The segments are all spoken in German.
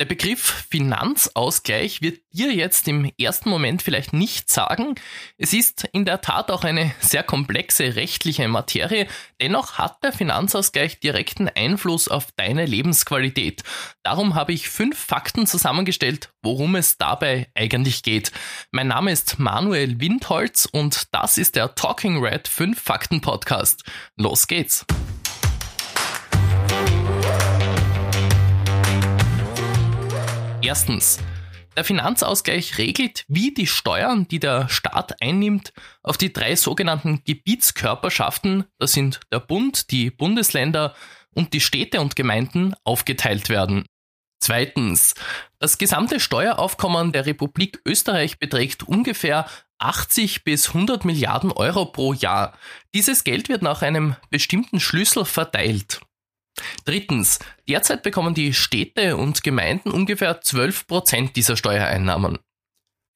Der Begriff Finanzausgleich wird dir jetzt im ersten Moment vielleicht nicht sagen. Es ist in der Tat auch eine sehr komplexe rechtliche Materie. Dennoch hat der Finanzausgleich direkten Einfluss auf deine Lebensqualität. Darum habe ich fünf Fakten zusammengestellt, worum es dabei eigentlich geht. Mein Name ist Manuel Windholz und das ist der Talking Red 5 Fakten Podcast. Los geht's! Erstens. Der Finanzausgleich regelt, wie die Steuern, die der Staat einnimmt, auf die drei sogenannten Gebietskörperschaften, das sind der Bund, die Bundesländer und die Städte und Gemeinden, aufgeteilt werden. Zweitens. Das gesamte Steueraufkommen der Republik Österreich beträgt ungefähr 80 bis 100 Milliarden Euro pro Jahr. Dieses Geld wird nach einem bestimmten Schlüssel verteilt. Drittens, derzeit bekommen die Städte und Gemeinden ungefähr 12 Prozent dieser Steuereinnahmen.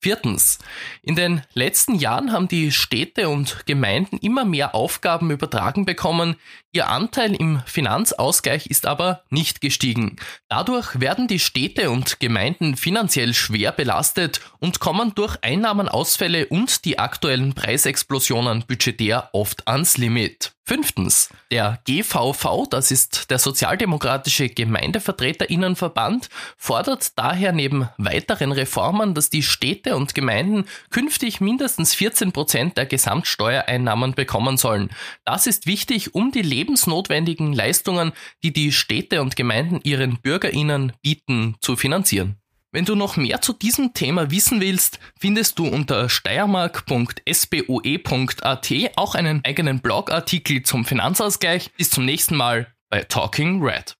Viertens. In den letzten Jahren haben die Städte und Gemeinden immer mehr Aufgaben übertragen bekommen, ihr Anteil im Finanzausgleich ist aber nicht gestiegen. Dadurch werden die Städte und Gemeinden finanziell schwer belastet und kommen durch Einnahmenausfälle und die aktuellen Preisexplosionen budgetär oft ans Limit. Fünftens, der GVV, das ist der Sozialdemokratische Gemeindevertreterinnenverband, fordert daher neben weiteren Reformen, dass die Städte und Gemeinden künftig mindestens 14 Prozent der Gesamtsteuereinnahmen bekommen sollen. Das ist wichtig, um die lebensnotwendigen Leistungen, die die Städte und Gemeinden ihren BürgerInnen bieten, zu finanzieren. Wenn du noch mehr zu diesem Thema wissen willst, findest du unter steiermark.sboe.at auch einen eigenen Blogartikel zum Finanzausgleich. Bis zum nächsten Mal bei Talking Red.